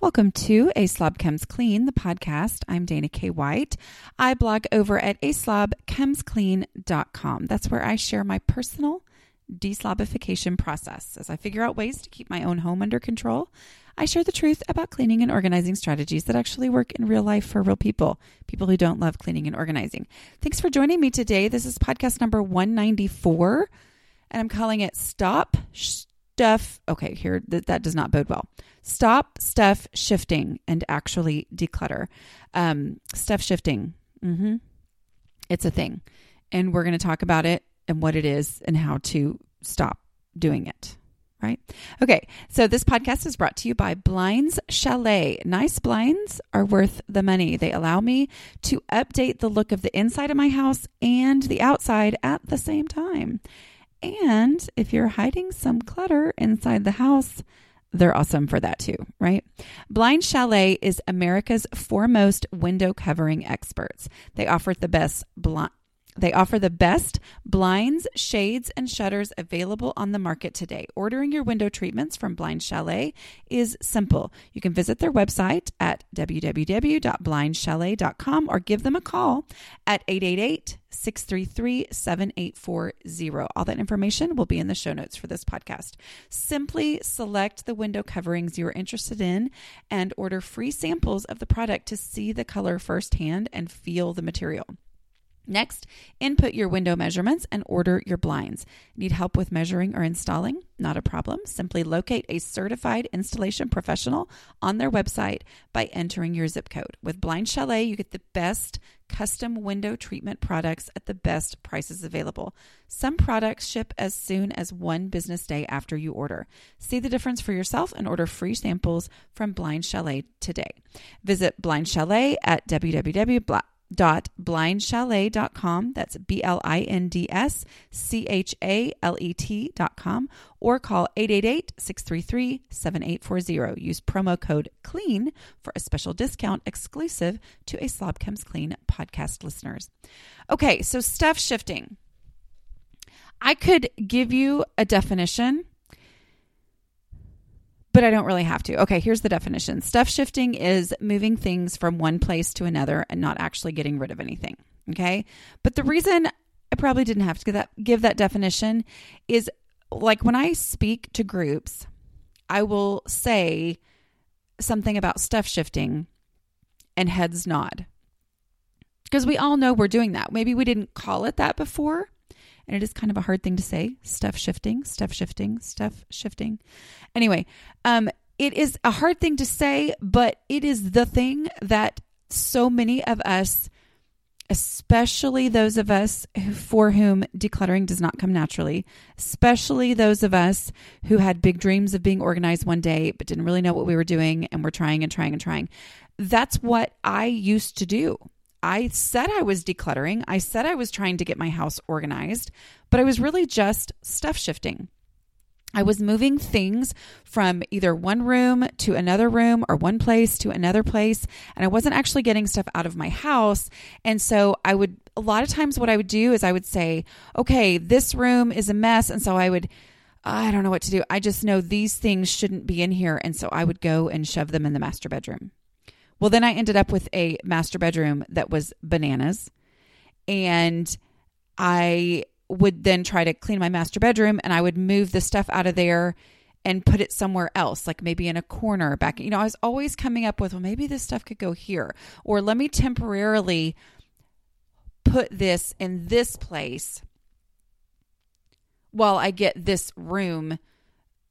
Welcome to A Slob Comes Clean, the podcast. I'm Dana K. White. I blog over at aslobcomesclean.com. That's where I share my personal deslobification process. As I figure out ways to keep my own home under control, I share the truth about cleaning and organizing strategies that actually work in real life for real people, people who don't love cleaning and organizing. Thanks for joining me today. This is podcast number 194, and I'm calling it Stop Stuff. Okay, here, that, that does not bode well. Stop stuff shifting and actually declutter. Um, stuff shifting. Mm-hmm. It's a thing. And we're going to talk about it and what it is and how to stop doing it. Right? Okay. So this podcast is brought to you by Blinds Chalet. Nice blinds are worth the money. They allow me to update the look of the inside of my house and the outside at the same time. And if you're hiding some clutter inside the house, they're awesome for that too, right? Blind Chalet is America's foremost window covering experts. They offer the best blind they offer the best blinds, shades, and shutters available on the market today. Ordering your window treatments from Blind Chalet is simple. You can visit their website at www.blindchalet.com or give them a call at 888 633 7840. All that information will be in the show notes for this podcast. Simply select the window coverings you are interested in and order free samples of the product to see the color firsthand and feel the material. Next, input your window measurements and order your blinds. Need help with measuring or installing? Not a problem. Simply locate a certified installation professional on their website by entering your zip code. With Blind Chalet, you get the best custom window treatment products at the best prices available. Some products ship as soon as one business day after you order. See the difference for yourself and order free samples from Blind Chalet today. Visit Blind Chalet at www dot blindchalet.com that's b-l-i-n-d-s-c-h-a-l-e-t dot com. Or call 888-633-7840 use promo code clean for a special discount exclusive to a slob comes clean podcast listeners. Okay so stuff shifting. I could give you a definition but I don't really have to. Okay, here's the definition stuff shifting is moving things from one place to another and not actually getting rid of anything. Okay, but the reason I probably didn't have to give that, give that definition is like when I speak to groups, I will say something about stuff shifting and heads nod. Because we all know we're doing that. Maybe we didn't call it that before, and it is kind of a hard thing to say stuff shifting, stuff shifting, stuff shifting. Anyway, um, it is a hard thing to say, but it is the thing that so many of us, especially those of us for whom decluttering does not come naturally, especially those of us who had big dreams of being organized one day but didn't really know what we were doing and we're trying and trying and trying. That's what I used to do. I said I was decluttering. I said I was trying to get my house organized, but I was really just stuff shifting. I was moving things from either one room to another room or one place to another place, and I wasn't actually getting stuff out of my house. And so I would, a lot of times, what I would do is I would say, okay, this room is a mess. And so I would, ah, I don't know what to do. I just know these things shouldn't be in here. And so I would go and shove them in the master bedroom. Well, then I ended up with a master bedroom that was bananas. And I would then try to clean my master bedroom and I would move the stuff out of there and put it somewhere else, like maybe in a corner back. You know, I was always coming up with, well, maybe this stuff could go here. Or let me temporarily put this in this place while I get this room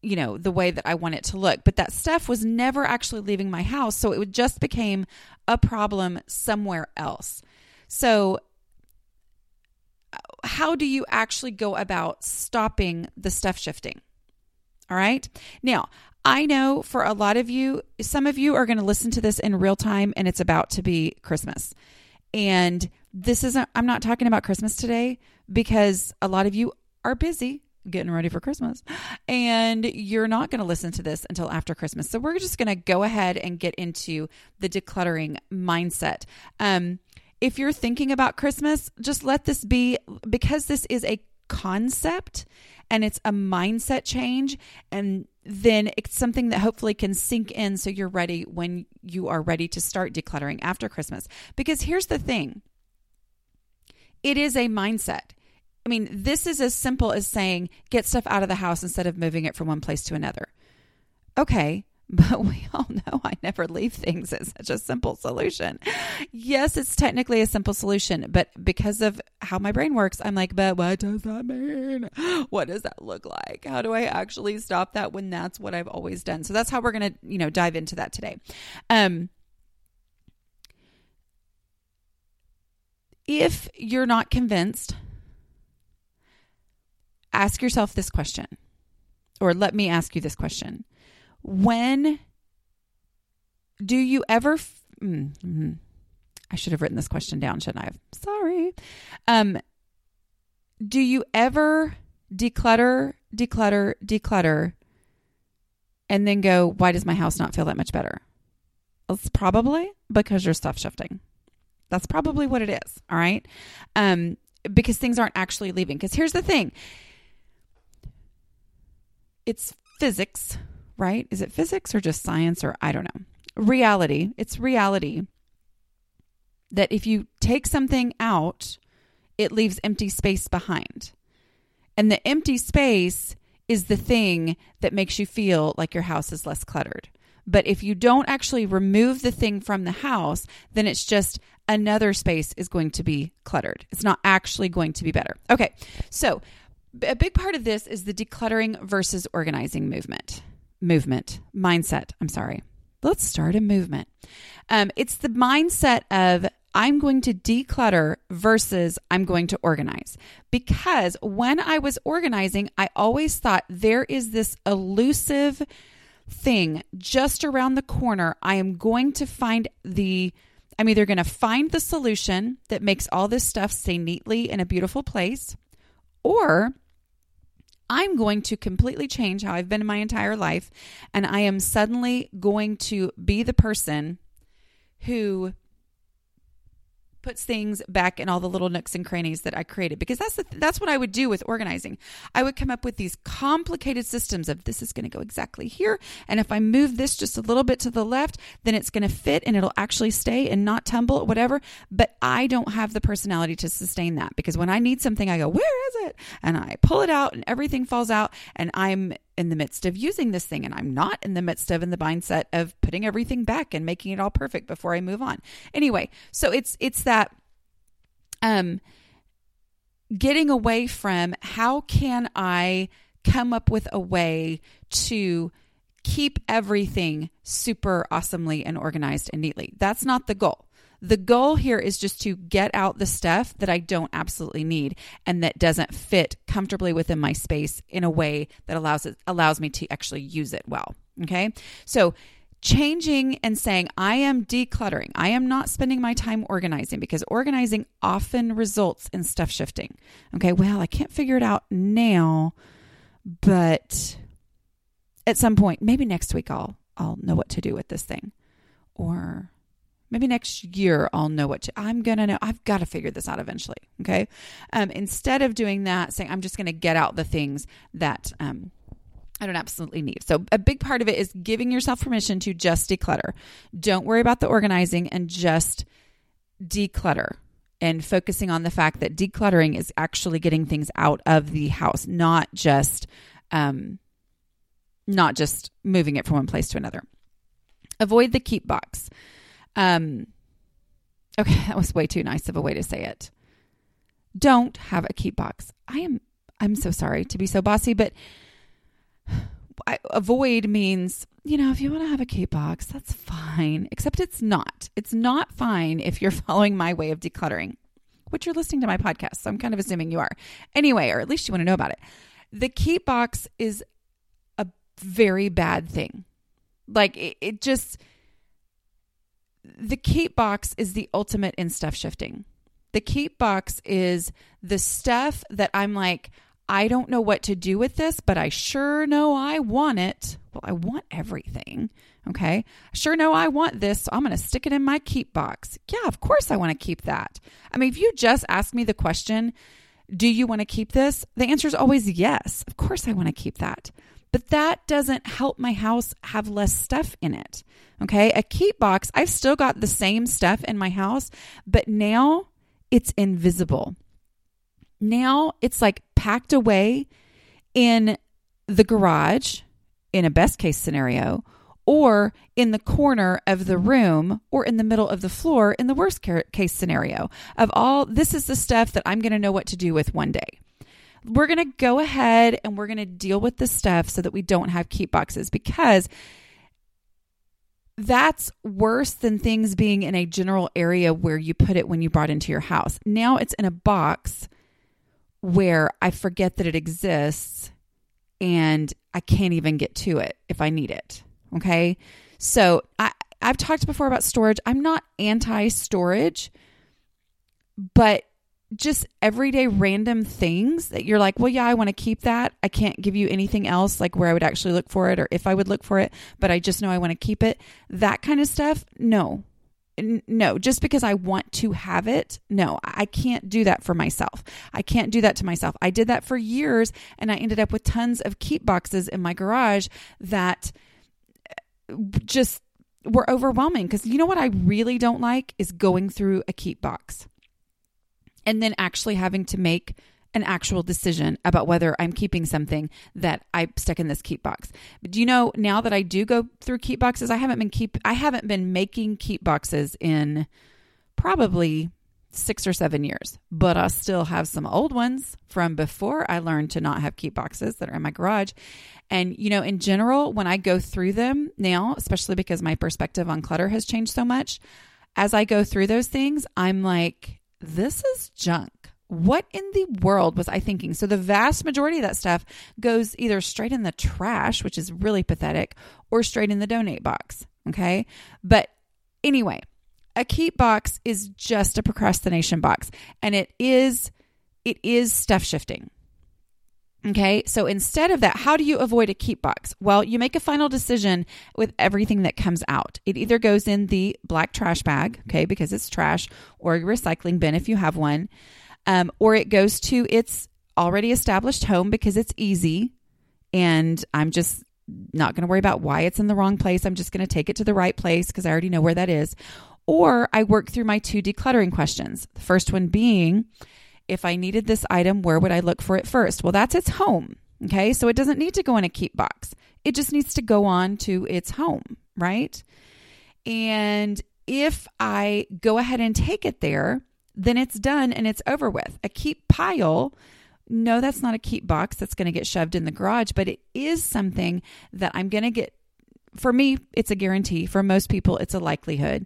you know, the way that I want it to look. But that stuff was never actually leaving my house. So it just became a problem somewhere else. So, uh, how do you actually go about stopping the stuff shifting? All right. Now, I know for a lot of you, some of you are going to listen to this in real time and it's about to be Christmas. And this isn't, I'm not talking about Christmas today because a lot of you are busy getting ready for Christmas and you're not going to listen to this until after Christmas. So we're just going to go ahead and get into the decluttering mindset. Um, if you're thinking about Christmas, just let this be because this is a concept and it's a mindset change and then it's something that hopefully can sink in so you're ready when you are ready to start decluttering after Christmas. Because here's the thing it is a mindset. I mean, this is as simple as saying get stuff out of the house instead of moving it from one place to another. Okay, but we all know I never leave things as such a simple solution. Yes, it's technically a simple solution, but because of how my brain works, I'm like, but what does that mean? What does that look like? How do I actually stop that when that's what I've always done? So that's how we're going to, you know, dive into that today. Um, if you're not convinced, ask yourself this question, or let me ask you this question when do you ever f- mm-hmm. I should have written this question down, shouldn't I? Sorry. Um do you ever declutter, declutter, declutter and then go, why does my house not feel that much better? It's probably because you're stuff shifting. That's probably what it is. All right. Um, because things aren't actually leaving. Because here's the thing it's physics right? Is it physics or just science or I don't know? Reality. It's reality that if you take something out, it leaves empty space behind. And the empty space is the thing that makes you feel like your house is less cluttered. But if you don't actually remove the thing from the house, then it's just another space is going to be cluttered. It's not actually going to be better. Okay, so a big part of this is the decluttering versus organizing movement movement, mindset. I'm sorry. Let's start a movement. Um, it's the mindset of I'm going to declutter versus I'm going to organize. Because when I was organizing, I always thought there is this elusive thing just around the corner. I am going to find the, I'm either going to find the solution that makes all this stuff stay neatly in a beautiful place, or I'm going to completely change how I've been in my entire life. And I am suddenly going to be the person who puts things back in all the little nooks and crannies that I created because that's the, that's what I would do with organizing. I would come up with these complicated systems of this is going to go exactly here and if I move this just a little bit to the left, then it's going to fit and it'll actually stay and not tumble or whatever, but I don't have the personality to sustain that because when I need something I go, "Where is it?" and I pull it out and everything falls out and I'm in the midst of using this thing and I'm not in the midst of in the mindset of putting everything back and making it all perfect before I move on. Anyway, so it's it's that um getting away from how can I come up with a way to keep everything super awesomely and organized and neatly. That's not the goal. The goal here is just to get out the stuff that I don't absolutely need and that doesn't fit comfortably within my space in a way that allows it allows me to actually use it well. Okay? So changing and saying, I am decluttering. I am not spending my time organizing because organizing often results in stuff shifting. Okay, well, I can't figure it out now, but at some point, maybe next week I'll I'll know what to do with this thing. Or maybe next year I'll know what to, I'm going to know. I've got to figure this out eventually. Okay. Um, instead of doing that, saying I'm just going to get out the things that, um, I don't absolutely need. So, a big part of it is giving yourself permission to just declutter. Don't worry about the organizing and just declutter and focusing on the fact that decluttering is actually getting things out of the house, not just um, not just moving it from one place to another. Avoid the keep box. Um, okay, that was way too nice of a way to say it. Don't have a keep box. I am. I'm so sorry to be so bossy, but I, avoid means you know if you want to have a keep box, that's fine. Except it's not. It's not fine if you're following my way of decluttering, which you're listening to my podcast. So I'm kind of assuming you are. Anyway, or at least you want to know about it. The keep box is a very bad thing. Like it, it just the keep box is the ultimate in stuff shifting. The keep box is the stuff that I'm like, I don't know what to do with this, but I sure know I want it. Well, I want everything. Okay. Sure know I want this, so I'm going to stick it in my keep box. Yeah, of course I want to keep that. I mean, if you just ask me the question, do you want to keep this? The answer is always yes. Of course I want to keep that. But that doesn't help my house have less stuff in it. Okay. A keep box, I've still got the same stuff in my house, but now it's invisible. Now it's like packed away in the garage in a best case scenario or in the corner of the room or in the middle of the floor in the worst case scenario of all this is the stuff that I'm going to know what to do with one day. We're going to go ahead and we're going to deal with the stuff so that we don't have keep boxes because that's worse than things being in a general area where you put it when you brought into your house. Now it's in a box where I forget that it exists and I can't even get to it if I need it. Okay. So I, I've talked before about storage. I'm not anti storage, but just everyday random things that you're like, well, yeah, I want to keep that. I can't give you anything else, like where I would actually look for it or if I would look for it, but I just know I want to keep it. That kind of stuff, no, no, just because I want to have it, no, I can't do that for myself. I can't do that to myself. I did that for years and I ended up with tons of keep boxes in my garage that uh, just were overwhelming because you know what I really don't like is going through a keep box and then actually having to make an actual decision about whether I'm keeping something that I stuck in this keep box. But do you know now that I do go through keep boxes, I haven't been keep I haven't been making keep boxes in probably 6 or 7 years, but I still have some old ones from before I learned to not have keep boxes that are in my garage. And you know, in general, when I go through them now, especially because my perspective on clutter has changed so much, as I go through those things, I'm like this is junk what in the world was I thinking? So the vast majority of that stuff goes either straight in the trash, which is really pathetic, or straight in the donate box. Okay. But anyway, a keep box is just a procrastination box and it is it is stuff shifting. Okay, so instead of that, how do you avoid a keep box? Well, you make a final decision with everything that comes out. It either goes in the black trash bag, okay, because it's trash, or a recycling bin if you have one um, or it goes to its already established home because it's easy and I'm just not going to worry about why it's in the wrong place. I'm just going to take it to the right place because I already know where that is. Or I work through my two decluttering questions. The first one being, if I needed this item, where would I look for it first? Well, that's its home. Okay. So it doesn't need to go in a keep box, it just needs to go on to its home. Right. And if I go ahead and take it there, then it's done and it's over with. A keep pile, no, that's not a keep box that's going to get shoved in the garage, but it is something that I'm going to get. For me, it's a guarantee. For most people, it's a likelihood.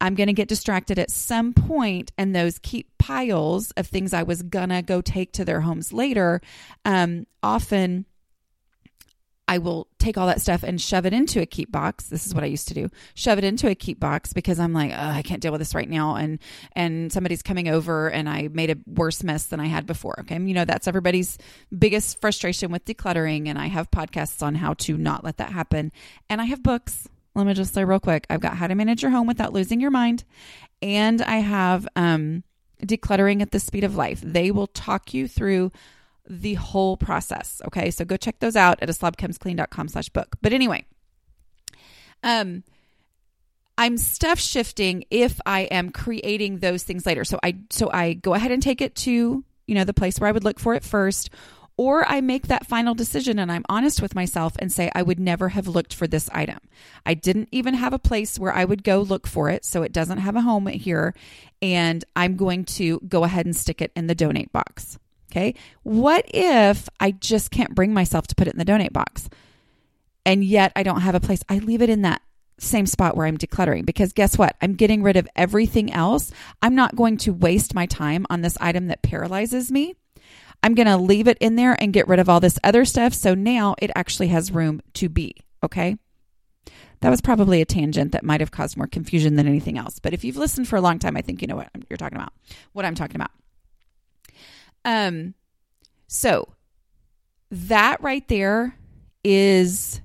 I'm going to get distracted at some point, and those keep piles of things I was going to go take to their homes later um, often I will take all that stuff and shove it into a keep box. This is what I used to do. Shove it into a keep box because I'm like, I can't deal with this right now and and somebody's coming over and I made a worse mess than I had before. Okay? You know, that's everybody's biggest frustration with decluttering and I have podcasts on how to not let that happen. And I have books. Let me just say real quick. I've got How to Manage Your Home Without Losing Your Mind and I have um Decluttering at the Speed of Life. They will talk you through the whole process. Okay. So go check those out at a slobcomesclean.com slash book. But anyway, um, I'm stuff shifting if I am creating those things later. So I so I go ahead and take it to, you know, the place where I would look for it first, or I make that final decision and I'm honest with myself and say I would never have looked for this item. I didn't even have a place where I would go look for it, so it doesn't have a home here, and I'm going to go ahead and stick it in the donate box. Okay. What if I just can't bring myself to put it in the donate box and yet I don't have a place? I leave it in that same spot where I'm decluttering because guess what? I'm getting rid of everything else. I'm not going to waste my time on this item that paralyzes me. I'm going to leave it in there and get rid of all this other stuff. So now it actually has room to be. Okay. That was probably a tangent that might have caused more confusion than anything else. But if you've listened for a long time, I think you know what you're talking about, what I'm talking about. Um, so that right there is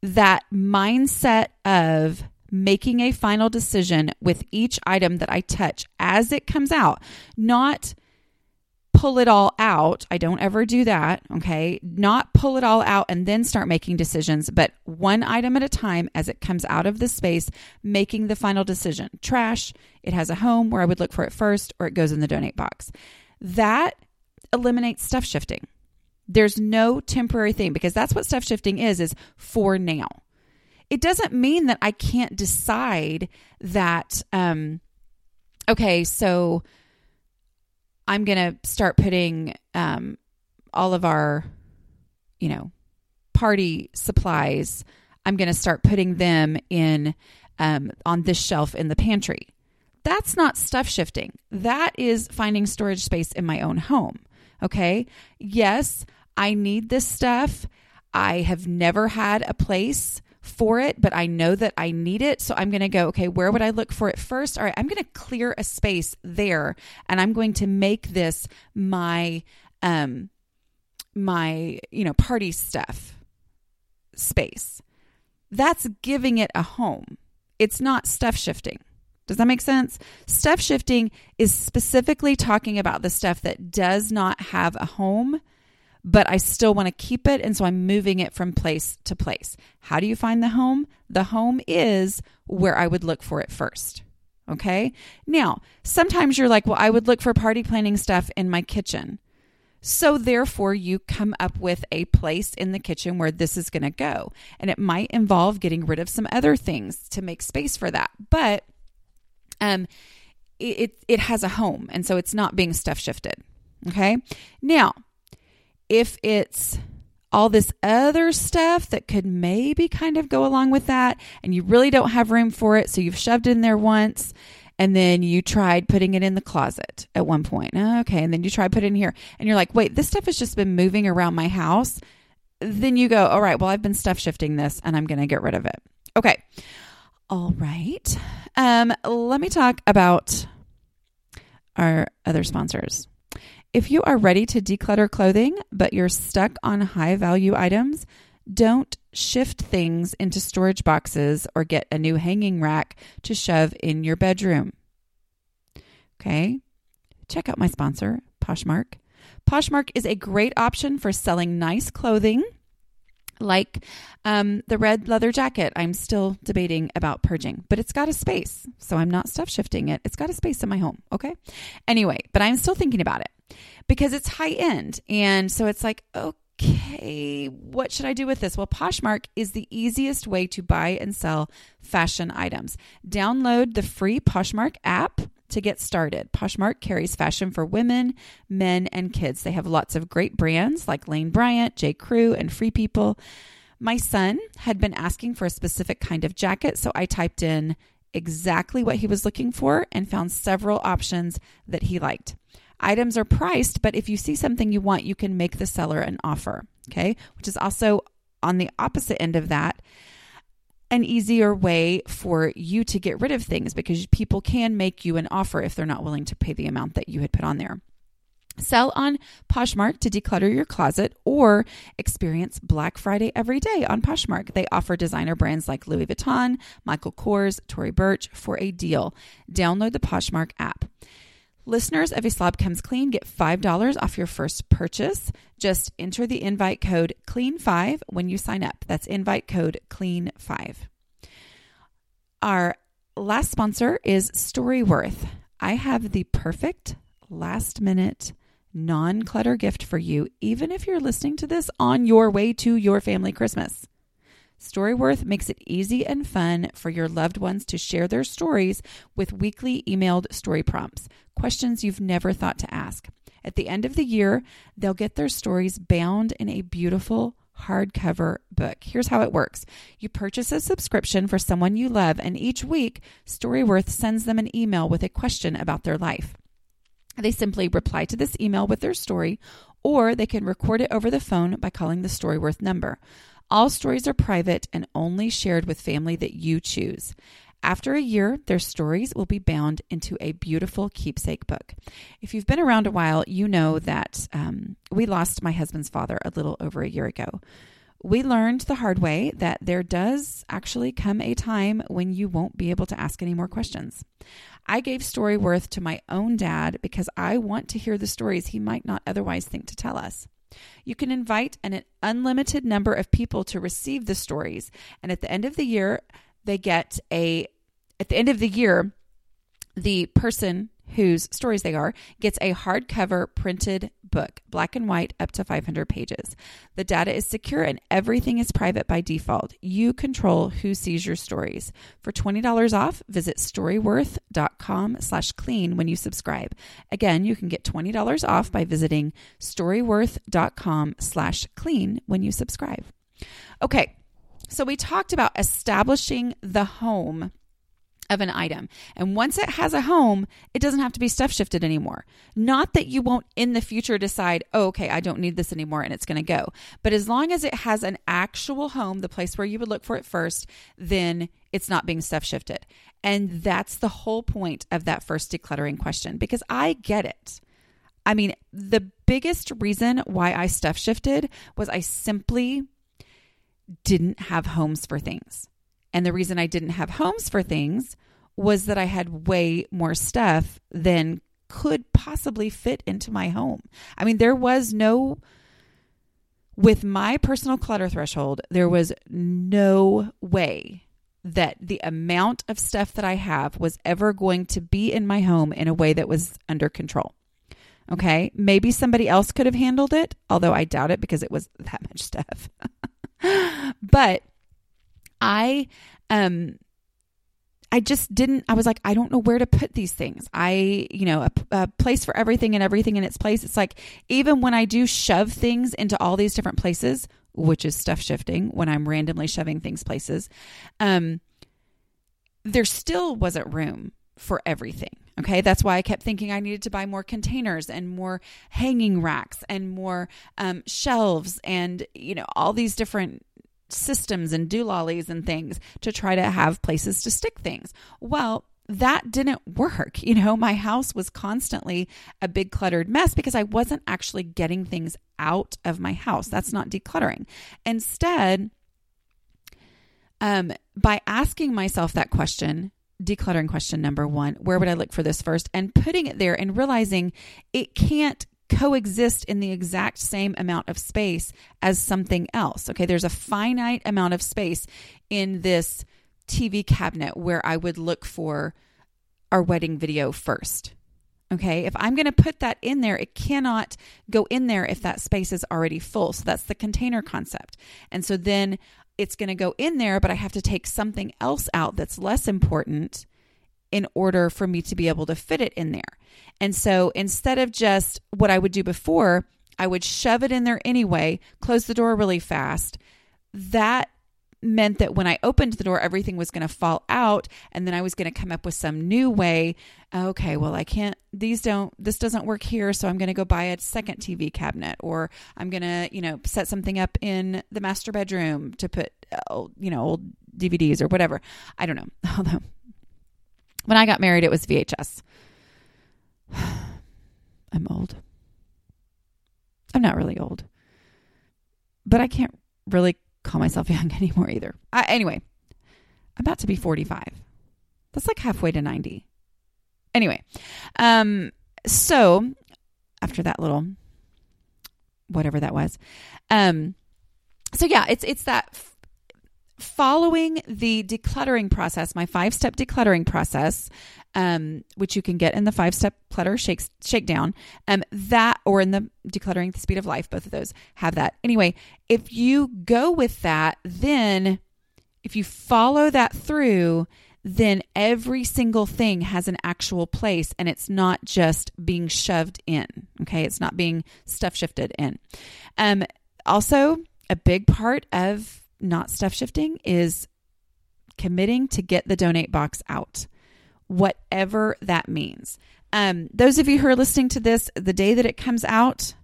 that mindset of making a final decision with each item that I touch as it comes out, not pull it all out. I don't ever do that. Okay. Not pull it all out and then start making decisions, but one item at a time as it comes out of the space, making the final decision. Trash, it has a home where I would look for it first, or it goes in the donate box. That eliminates stuff shifting. There's no temporary thing because that's what stuff shifting is, is for now. It doesn't mean that I can't decide that, um, okay, so I'm going to start putting um, all of our, you know, party supplies. I'm going to start putting them in um, on this shelf in the pantry. That's not stuff shifting. That is finding storage space in my own home. Okay. Yes, I need this stuff. I have never had a place for it, but I know that I need it. So I'm going to go, okay, where would I look for it first? All right, I'm going to clear a space there and I'm going to make this my, um, my, you know, party stuff space. That's giving it a home. It's not stuff shifting. Does that make sense? Stuff shifting is specifically talking about the stuff that does not have a home but I still want to keep it. And so I'm moving it from place to place. How do you find the home? The home is where I would look for it first. Okay. Now, sometimes you're like, well, I would look for party planning stuff in my kitchen. So, therefore, you come up with a place in the kitchen where this is going to go. And it might involve getting rid of some other things to make space for that. But um, it, it, has a home. And so it's not being stuff shifted. Okay. Now, if it's all this other stuff that could maybe kind of go along with that, and you really don't have room for it, so you've shoved it in there once, and then you tried putting it in the closet at one point. Okay, and then you try putting it in here, and you're like, wait, this stuff has just been moving around my house. Then you go, all right, well, I've been stuff shifting this, and I'm going to get rid of it. Okay. All right. Um, let me talk about our other sponsors. If you are ready to declutter clothing, but you're stuck on high value items, don't shift things into storage boxes or get a new hanging rack to shove in your bedroom. Okay, check out my sponsor, Poshmark. Poshmark is a great option for selling nice clothing like um, the red leather jacket. I'm still debating about purging, but it's got a space. So I'm not stuff shifting it. It's got a space in my home. Okay. Anyway, but I'm still thinking about it because it's high end. And so it's like, okay, what should I do with this? Well, Poshmark is the easiest way to buy and sell fashion items. Download the free Poshmark app to get started. Poshmark carries fashion for women, men, and kids. They have lots of great brands like Lane Bryant, J. Crew, and Free People. My son had been asking for a specific kind of jacket, so I typed in exactly what he was looking for and found several options that he liked. Items are priced, but if you see something you want, you can make the seller an offer, okay? Which is also on the opposite end of that an easier way for you to get rid of things because people can make you an offer if they're not willing to pay the amount that you had put on there. Sell on Poshmark to declutter your closet or experience Black Friday every day on Poshmark. They offer designer brands like Louis Vuitton, Michael Kors, Tory Burch for a deal. Download the Poshmark app. Listeners of A Slob Comes Clean get $5 off your first purchase. Just enter the invite code CLEAN5 when you sign up. That's invite code CLEAN5. Our last sponsor is Storyworth. I have the perfect last minute non clutter gift for you, even if you're listening to this on your way to your family Christmas. Storyworth makes it easy and fun for your loved ones to share their stories with weekly emailed story prompts, questions you've never thought to ask. At the end of the year, they'll get their stories bound in a beautiful hardcover book. Here's how it works you purchase a subscription for someone you love, and each week, Storyworth sends them an email with a question about their life. They simply reply to this email with their story, or they can record it over the phone by calling the Storyworth number. All stories are private and only shared with family that you choose. After a year, their stories will be bound into a beautiful keepsake book. If you've been around a while, you know that um, we lost my husband's father a little over a year ago. We learned the hard way that there does actually come a time when you won't be able to ask any more questions. I gave Storyworth to my own dad because I want to hear the stories he might not otherwise think to tell us. You can invite an unlimited number of people to receive the stories, and at the end of the year, they get a at the end of the year, the person whose stories they are gets a hardcover printed book, black and white, up to 500 pages. The data is secure and everything is private by default. You control who sees your stories. For $20 off, visit storyworth.com slash clean when you subscribe. Again, you can get $20 off by visiting storyworth.com slash clean when you subscribe. Okay, so we talked about establishing the home of an item. And once it has a home, it doesn't have to be stuff shifted anymore. Not that you won't in the future decide, oh, okay, I don't need this anymore and it's going to go. But as long as it has an actual home, the place where you would look for it first, then it's not being stuff shifted. And that's the whole point of that first decluttering question because I get it. I mean, the biggest reason why I stuff shifted was I simply didn't have homes for things. And the reason I didn't have homes for things was that I had way more stuff than could possibly fit into my home. I mean, there was no, with my personal clutter threshold, there was no way that the amount of stuff that I have was ever going to be in my home in a way that was under control. Okay. Maybe somebody else could have handled it, although I doubt it because it was that much stuff. but I um I just didn't I was like I don't know where to put these things. I, you know, a, a, place for everything and everything in its place. It's like even when I do shove things into all these different places, which is stuff shifting when I'm randomly shoving things places, um there still wasn't room for everything. Okay, that's why I kept thinking I needed to buy more containers and more hanging racks and more um, shelves and you know all these different systems and doolollies and things to try to have places to stick things. Well, that didn't work. You know, my house was constantly a big cluttered mess because I wasn't actually getting things out of my house. That's not decluttering. Instead, um, by asking myself that question, decluttering question number one, where would I look for this first? And putting it there and realizing it can't coexist in the exact same amount of space as something else. Okay, there's a finite amount of space in this TV cabinet where I would look for our wedding video first. Okay, if I'm going to put that in there, it cannot go in there if that space is already full. So that's the container concept. And so then it's going to go in there, but I have to take something else out that's less important in order for me to be able to fit it in there. And so instead of just what I would do before, I would shove it in there anyway, close the door really fast. That meant that when I opened the door, everything was going to fall out. And then I was going to come up with some new way. Okay, well, I can't, these don't, this doesn't work here. So I'm going to go buy a second TV cabinet or I'm going to, you know, set something up in the master bedroom to put, uh, you know, old DVDs or whatever. I don't know. Although when I got married, it was VHS. I'm old. I'm not really old, but I can't really call myself young anymore either. I, anyway, I'm about to be 45. That's like halfway to 90. Anyway, um, so after that little whatever that was, um, so yeah, it's it's that following the decluttering process, my five step decluttering process, um, which you can get in the five step clutter shakes shakedown, um, that or in the decluttering the speed of life, both of those have that. Anyway, if you go with that, then if you follow that through, then every single thing has an actual place and it's not just being shoved in. Okay, it's not being stuff shifted in. Um, also, a big part of not stuff shifting is committing to get the donate box out, whatever that means. Um, those of you who are listening to this the day that it comes out,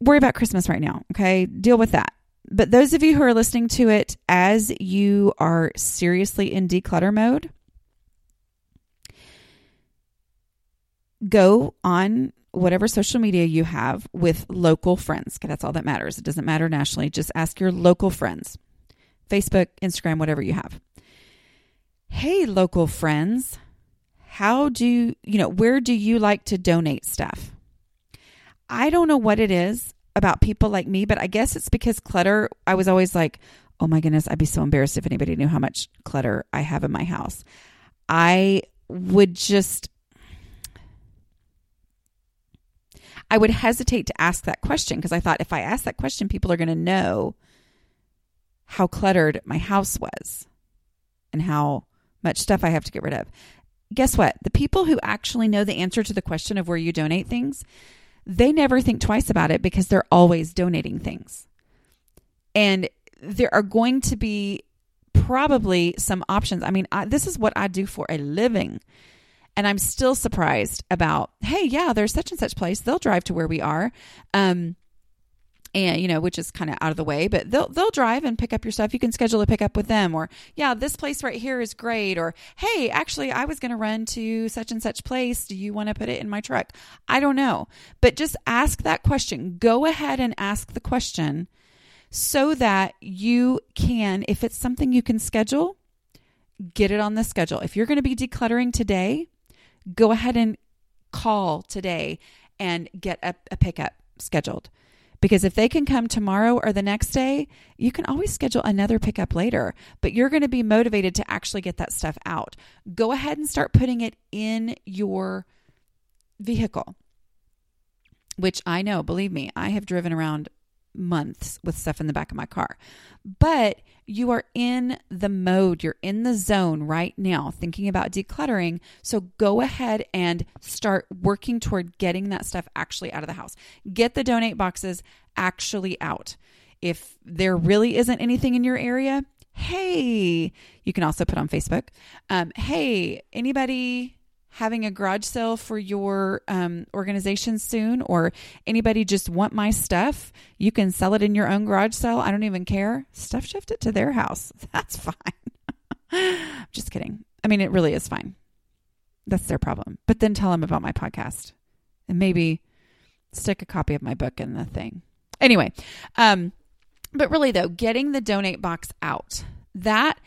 worry about Christmas right now. Okay. Deal with that. But those of you who are listening to it as you are seriously in declutter mode, go on whatever social media you have with local friends. That's all that matters. It doesn't matter nationally. Just ask your local friends Facebook, Instagram, whatever you have. Hey, local friends, how do you know, where do you like to donate stuff? I don't know what it is about people like me, but I guess it's because clutter, I was always like, oh my goodness, I'd be so embarrassed if anybody knew how much clutter I have in my house. I would just I would hesitate to ask that question because I thought if I ask that question, people are going to know how cluttered my house was and how much stuff I have to get rid of. Guess what? The people who actually know the answer to the question of where you donate things, they never think twice about it because they're always donating things. And there are going to be probably some options. I mean, I, this is what I do for a living. And I'm still surprised about, hey, yeah, there's such and such place. They'll drive to where we are. Um, and you know which is kind of out of the way but they'll they'll drive and pick up your stuff. You can schedule a pickup with them or yeah this place right here is great or hey actually i was going to run to such and such place. Do you want to put it in my truck? I don't know. But just ask that question. Go ahead and ask the question so that you can if it's something you can schedule get it on the schedule. If you're going to be decluttering today go ahead and call today and get a, a pickup scheduled. Because if they can come tomorrow or the next day, you can always schedule another pickup later, but you're going to be motivated to actually get that stuff out. Go ahead and start putting it in your vehicle, which I know, believe me, I have driven around months with stuff in the back of my car. But you are in the mode, you're in the zone right now thinking about decluttering. So go ahead and start working toward getting that stuff actually out of the house. Get the donate boxes actually out. If there really isn't anything in your area, hey, you can also put on Facebook. Um, hey, anybody having a garage sale for your um, organization soon or anybody just want my stuff you can sell it in your own garage sale. I don't even care. Stuff shift it to their house. That's fine. Just kidding. I mean it really is fine. That's their problem. But then tell them about my podcast and maybe stick a copy of my book in the thing. Anyway um but really though getting the donate box out that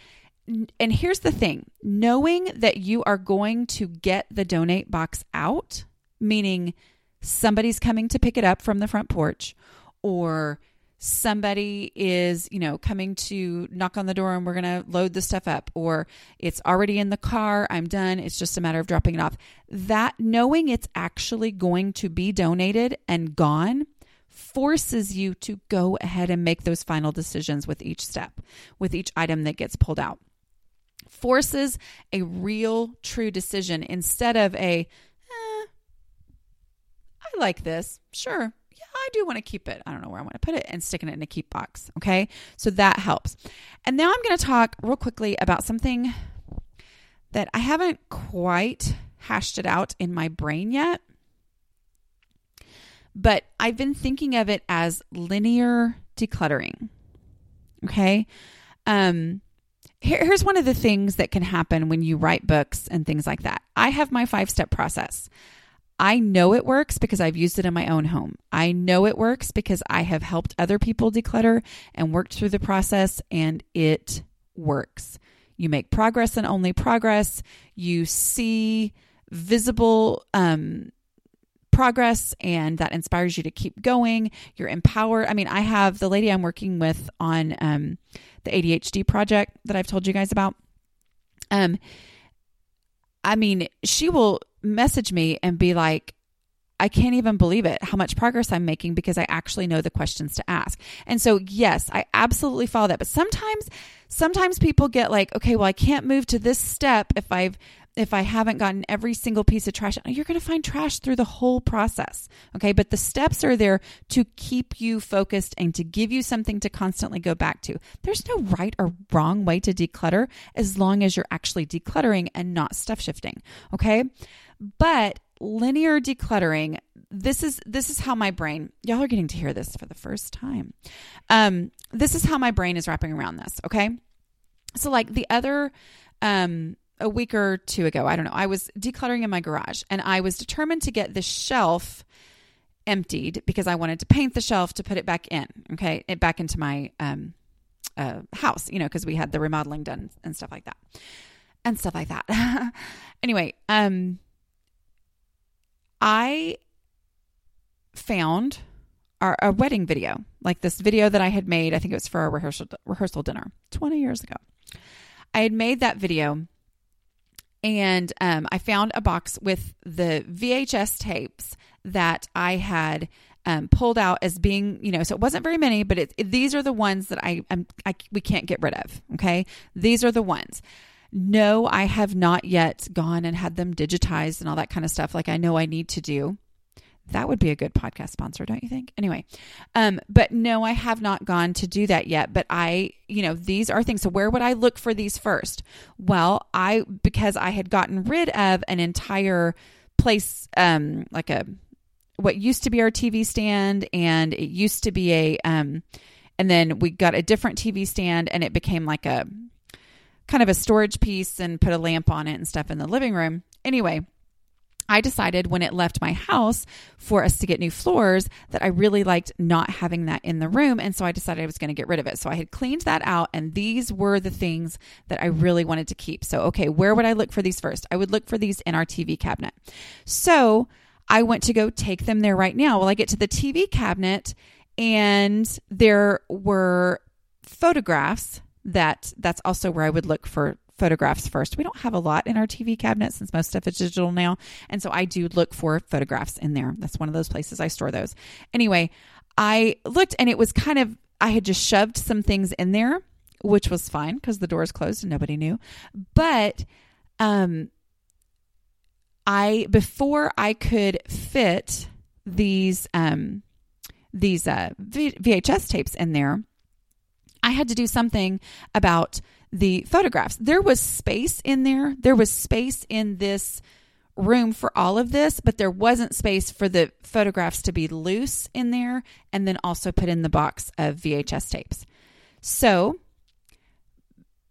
and here's the thing knowing that you are going to get the donate box out, meaning somebody's coming to pick it up from the front porch, or somebody is, you know, coming to knock on the door and we're going to load the stuff up, or it's already in the car, I'm done, it's just a matter of dropping it off. That knowing it's actually going to be donated and gone forces you to go ahead and make those final decisions with each step, with each item that gets pulled out forces a real, true decision instead of a, eh, I like this. Sure. Yeah, I do want to keep it. I don't know where I want to put it and sticking it in a keep box. Okay. So that helps. And now I'm going to talk real quickly about something that I haven't quite hashed it out in my brain yet. But I've been thinking of it as linear decluttering. Okay. Um, here, here's one of the things that can happen when you write books and things like that. I have my five step process. I know it works because I've used it in my own home. I know it works because I have helped other people declutter and worked through the process, and it works. You make progress and only progress. You see visible um, progress and that inspires you to keep going. You're empowered. I mean, I have the lady I'm working with on um, the ADHD project that I've told you guys about. Um, I mean, she will message me and be like, I can't even believe it how much progress I'm making because I actually know the questions to ask. And so, yes, I absolutely follow that. But sometimes, sometimes people get like, okay, well, I can't move to this step if I've if I haven't gotten every single piece of trash, you're going to find trash through the whole process. Okay. But the steps are there to keep you focused and to give you something to constantly go back to. There's no right or wrong way to declutter as long as you're actually decluttering and not stuff shifting. Okay. But linear decluttering, this is this is how my brain y'all are getting to hear this for the first time. Um, this is how my brain is wrapping around this, okay? So like the other um a week or two ago, I don't know, I was decluttering in my garage and I was determined to get the shelf emptied because I wanted to paint the shelf to put it back in, okay, it back into my um, uh, house, you know, because we had the remodeling done and stuff like that, and stuff like that. anyway, um, I found our a wedding video, like this video that I had made. I think it was for a rehearsal rehearsal dinner twenty years ago. I had made that video and um, I found a box with the VHS tapes that I had um, pulled out as being, you know, so it wasn't very many, but it, it, these are the ones that I, I'm, I we can't get rid of. Okay, these are the ones. No, I have not yet gone and had them digitized and all that kind of stuff. Like I know I need to do. That would be a good podcast sponsor, don't you think? Anyway, um, but no, I have not gone to do that yet. But I, you know, these are things. So where would I look for these first? Well, I because I had gotten rid of an entire place, um, like a what used to be our TV stand, and it used to be a, um, and then we got a different TV stand, and it became like a kind of a storage piece, and put a lamp on it and stuff in the living room. Anyway I decided when it left my house for us to get new floors that I really liked not having that in the room. And so I decided I was going to get rid of it. So I had cleaned that out, and these were the things that I really wanted to keep. So, okay, where would I look for these first? I would look for these in our TV cabinet. So I went to go take them there right now. Well, I get to the TV cabinet, and there were photographs that that's also where I would look for photographs first. We don't have a lot in our TV cabinet since most stuff is digital now. And so I do look for photographs in there. That's one of those places I store those. Anyway, I looked and it was kind of, I had just shoved some things in there, which was fine because the door is closed and nobody knew. But, um, I, before I could fit these, um, these uh, VHS tapes in there, I had to do something about the photographs. There was space in there. There was space in this room for all of this, but there wasn't space for the photographs to be loose in there and then also put in the box of VHS tapes. So,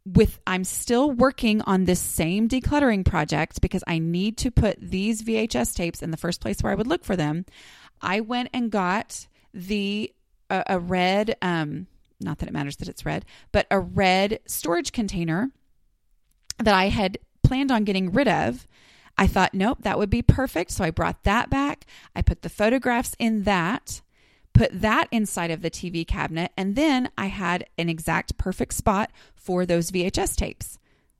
with I'm still working on this same decluttering project because I need to put these VHS tapes in the first place where I would look for them. I went and got the a red um not that it matters that it's red, but a red storage container that I had planned on getting rid of. I thought, nope, that would be perfect. So I brought that back. I put the photographs in that, put that inside of the TV cabinet, and then I had an exact perfect spot for those VHS tapes.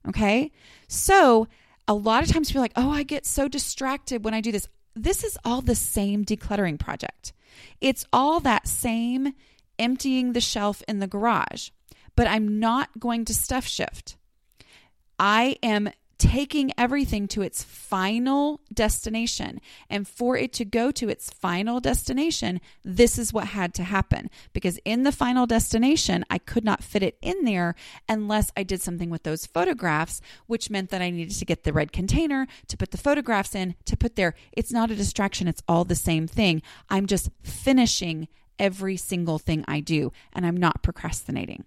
Okay. So a lot of times you're like, oh, I get so distracted when I do this. This is all the same decluttering project. It's all that same emptying the shelf in the garage, but I'm not going to stuff shift. I am taking everything to its final destination. And for it to go to its final destination, this is what had to happen. Because in the final destination, I could not fit it in there unless I did something with those photographs, which meant that I needed to get the red container to put the photographs in to put there. It's not a distraction, it's all the same thing. I'm just finishing every single thing I do and I'm not procrastinating.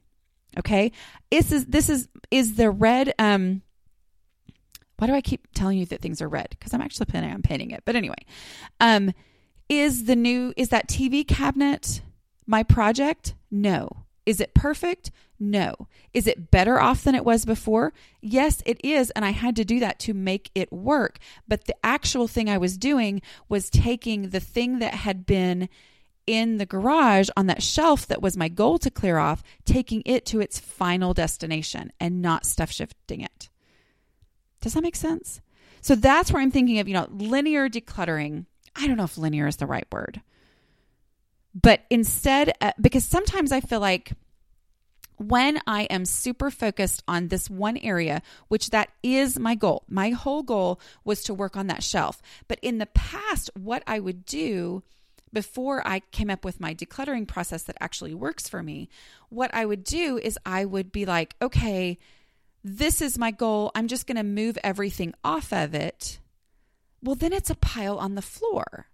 Okay? This is this is is the red um why do I keep telling you that things are red? Because I'm actually planning on painting it. But anyway, um, is the new is that TV cabinet my project? No. Is it perfect? No. Is it better off than it was before? Yes, it is. And I had to do that to make it work. But the actual thing I was doing was taking the thing that had been in the garage on that shelf that was my goal to clear off, taking it to its final destination and not stuff shifting it. Does that make sense? So that's where I'm thinking of, you know, linear decluttering. I don't know if linear is the right word. But instead, uh, because sometimes I feel like when I am super focused on this one area, which that is my goal, my whole goal was to work on that shelf. But in the past, what I would do before I came up with my decluttering process that actually works for me, what I would do is I would be like, okay, this is my goal. I'm just going to move everything off of it. well, then it's a pile on the floor.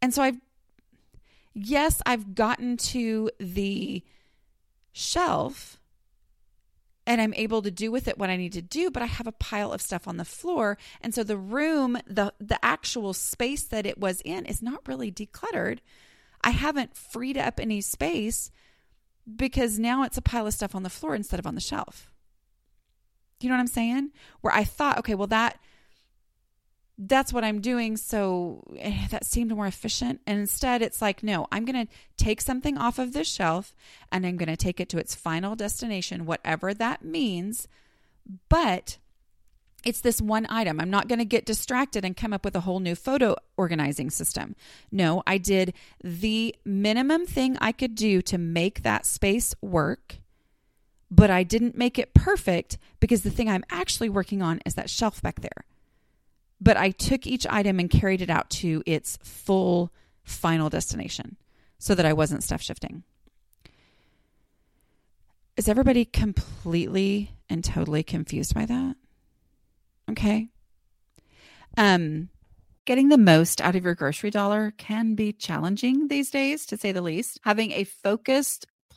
And so I've, yes, I've gotten to the shelf and I'm able to do with it what I need to do, but I have a pile of stuff on the floor. And so the room, the the actual space that it was in is not really decluttered. I haven't freed up any space because now it's a pile of stuff on the floor instead of on the shelf. You know what I'm saying? Where I thought, okay, well that that's what I'm doing. So eh, that seemed more efficient. And instead, it's like, no, I'm going to take something off of this shelf and I'm going to take it to its final destination, whatever that means. But it's this one item. I'm not going to get distracted and come up with a whole new photo organizing system. No, I did the minimum thing I could do to make that space work, but I didn't make it perfect because the thing I'm actually working on is that shelf back there but I took each item and carried it out to its full final destination so that I wasn't stuff shifting. Is everybody completely and totally confused by that? Okay. Um getting the most out of your grocery dollar can be challenging these days to say the least. Having a focused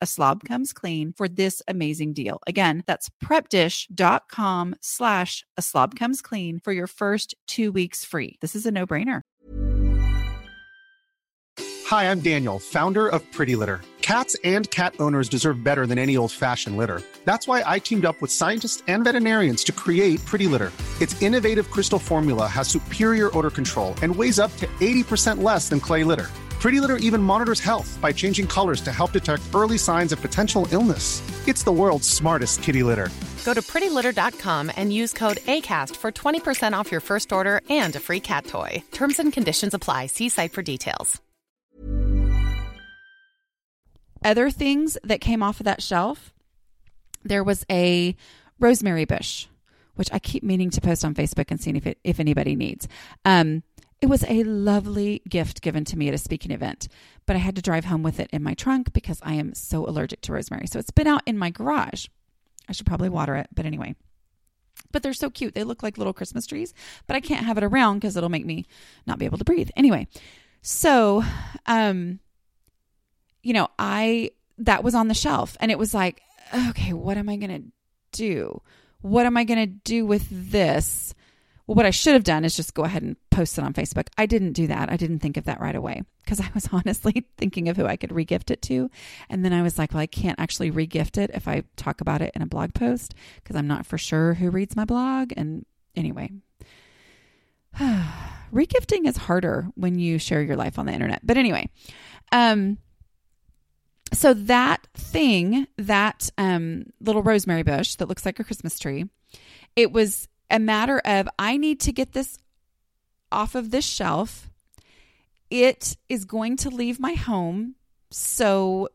a slob comes clean for this amazing deal. Again, that's prepdish.com slash a slob comes clean for your first two weeks free. This is a no brainer. Hi, I'm Daniel, founder of Pretty Litter. Cats and cat owners deserve better than any old fashioned litter. That's why I teamed up with scientists and veterinarians to create Pretty Litter. Its innovative crystal formula has superior odor control and weighs up to 80% less than clay litter. Pretty Litter even monitors health by changing colors to help detect early signs of potential illness. It's the world's smartest kitty litter. Go to prettylitter.com and use code ACAST for 20% off your first order and a free cat toy. Terms and conditions apply. See site for details. Other things that came off of that shelf, there was a rosemary bush, which I keep meaning to post on Facebook and see if, it, if anybody needs. Um, it was a lovely gift given to me at a speaking event, but I had to drive home with it in my trunk because I am so allergic to rosemary. So it's been out in my garage. I should probably water it, but anyway. But they're so cute. They look like little Christmas trees, but I can't have it around because it'll make me not be able to breathe. Anyway, so um you know, I that was on the shelf and it was like, okay, what am I going to do? What am I going to do with this? Well, what I should have done is just go ahead and post it on Facebook. I didn't do that. I didn't think of that right away because I was honestly thinking of who I could regift it to. And then I was like, well, I can't actually regift it if I talk about it in a blog post because I'm not for sure who reads my blog. And anyway, regifting is harder when you share your life on the internet. But anyway, um, so that thing, that um, little rosemary bush that looks like a Christmas tree, it was a matter of I need to get this off of this shelf. It is going to leave my home. So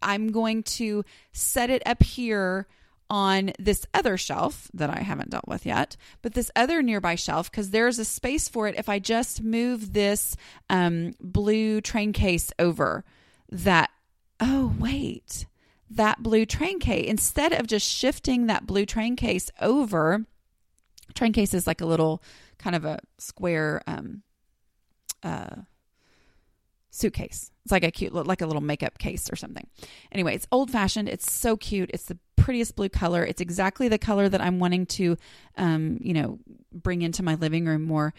I'm going to set it up here on this other shelf that I haven't dealt with yet, but this other nearby shelf, because there's a space for it if I just move this um, blue train case over that. Oh, wait. That blue train case, instead of just shifting that blue train case over, train case is like a little kind of a square um, uh, suitcase. It's like a cute, like a little makeup case or something. Anyway, it's old fashioned. It's so cute. It's the prettiest blue color. It's exactly the color that I'm wanting to, um, you know, bring into my living room more.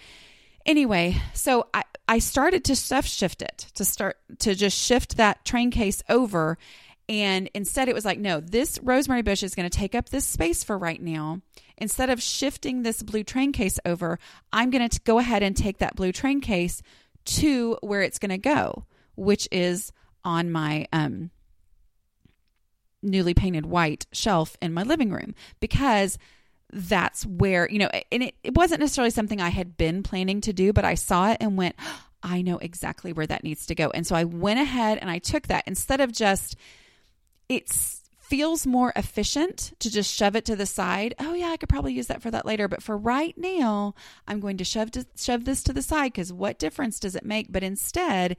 Anyway, so I, I started to stuff shift it to start to just shift that train case over And instead, it was like, no, this rosemary bush is going to take up this space for right now. Instead of shifting this blue train case over, I'm going to go ahead and take that blue train case to where it's going to go, which is on my um, newly painted white shelf in my living room because that's where, you know, and it, it wasn't necessarily something I had been planning to do, but I saw it and went, I know exactly where that needs to go. And so I went ahead and I took that instead of just it feels more efficient to just shove it to the side. Oh yeah, I could probably use that for that later, but for right now, I'm going to shove to, shove this to the side cuz what difference does it make? But instead,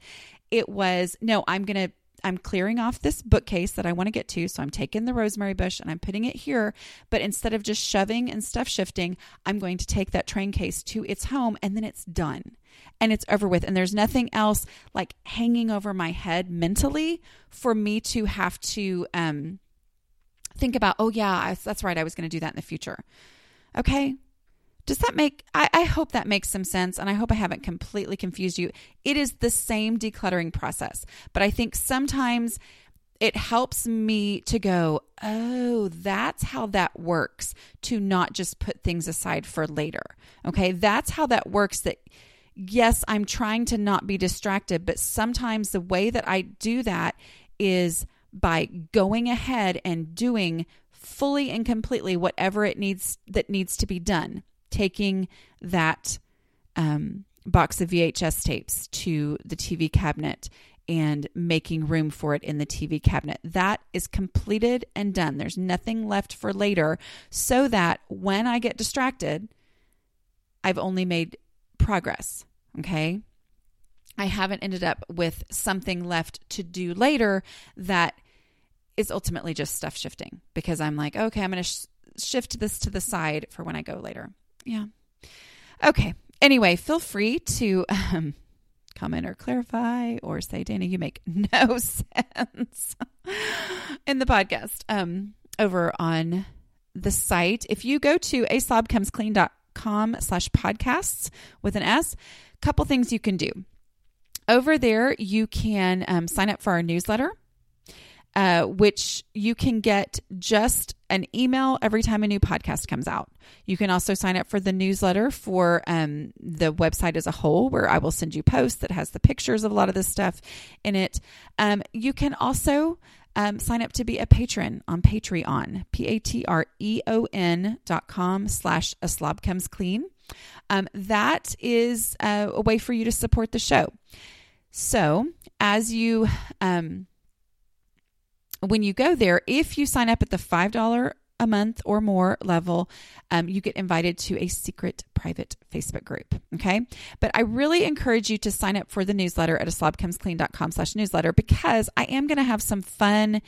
it was no, I'm going to I'm clearing off this bookcase that I want to get to. So I'm taking the rosemary bush and I'm putting it here. But instead of just shoving and stuff shifting, I'm going to take that train case to its home and then it's done and it's over with. And there's nothing else like hanging over my head mentally for me to have to um, think about, oh, yeah, that's right. I was going to do that in the future. Okay. Does that make, I, I, hope that makes some sense. And I hope I haven't completely confused you. It is the same decluttering process, but I think sometimes it helps me to go, oh, that's how that works to not just put things aside for later. Okay. That's how that works that yes, I'm trying to not be distracted, but sometimes the way that I do that is by going ahead and doing fully and completely whatever it needs that needs to be done. Taking that um, box of VHS tapes to the TV cabinet and making room for it in the TV cabinet. That is completed and done. There's nothing left for later, so that when I get distracted, I've only made progress. Okay. I haven't ended up with something left to do later that is ultimately just stuff shifting because I'm like, okay, I'm going to sh- shift this to the side for when I go later. Yeah. Okay. Anyway, feel free to um, comment or clarify or say, Dana, you make no sense in the podcast um, over on the site. If you go to aslobcomesclean.com slash podcasts with an S, couple things you can do. Over there, you can um, sign up for our newsletter, uh, which you can get just an email every time a new podcast comes out. You can also sign up for the newsletter for um, the website as a whole, where I will send you posts that has the pictures of a lot of this stuff in it. Um, you can also um, sign up to be a patron on Patreon, P A T R E O N dot com slash a slob comes clean um, that is uh, a way for you to support the show. So, as you, um, when you go there, if you sign up at the $5 a month or more level, um, you get invited to a secret private Facebook group. Okay. But I really encourage you to sign up for the newsletter at aslobcomesclean.com slash newsletter because I am going to have some fun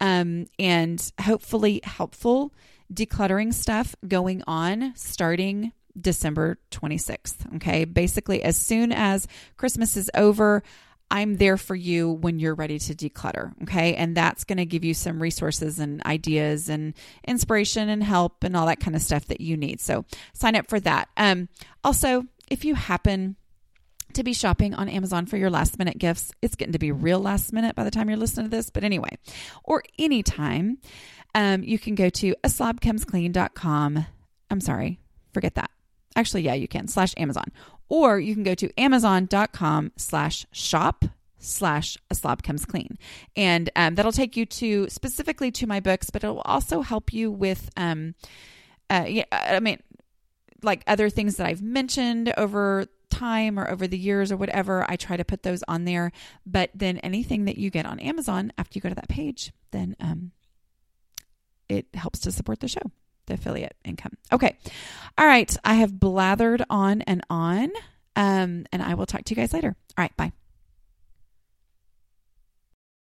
um, and hopefully helpful decluttering stuff going on starting December 26th. Okay. Basically, as soon as Christmas is over, I'm there for you when you're ready to declutter. Okay. And that's going to give you some resources and ideas and inspiration and help and all that kind of stuff that you need. So sign up for that. Um, also, if you happen to be shopping on Amazon for your last minute gifts, it's getting to be real last minute by the time you're listening to this. But anyway, or anytime, um, you can go to a. I'm sorry, forget that. Actually, yeah, you can slash Amazon. Or you can go to amazon.com slash shop slash a slob comes clean. And um, that'll take you to specifically to my books, but it will also help you with, um, uh, yeah, I mean, like other things that I've mentioned over time or over the years or whatever, I try to put those on there. But then anything that you get on Amazon after you go to that page, then um, it helps to support the show the affiliate income. Okay. All right. I have blathered on and on. Um, and I will talk to you guys later. All right. Bye.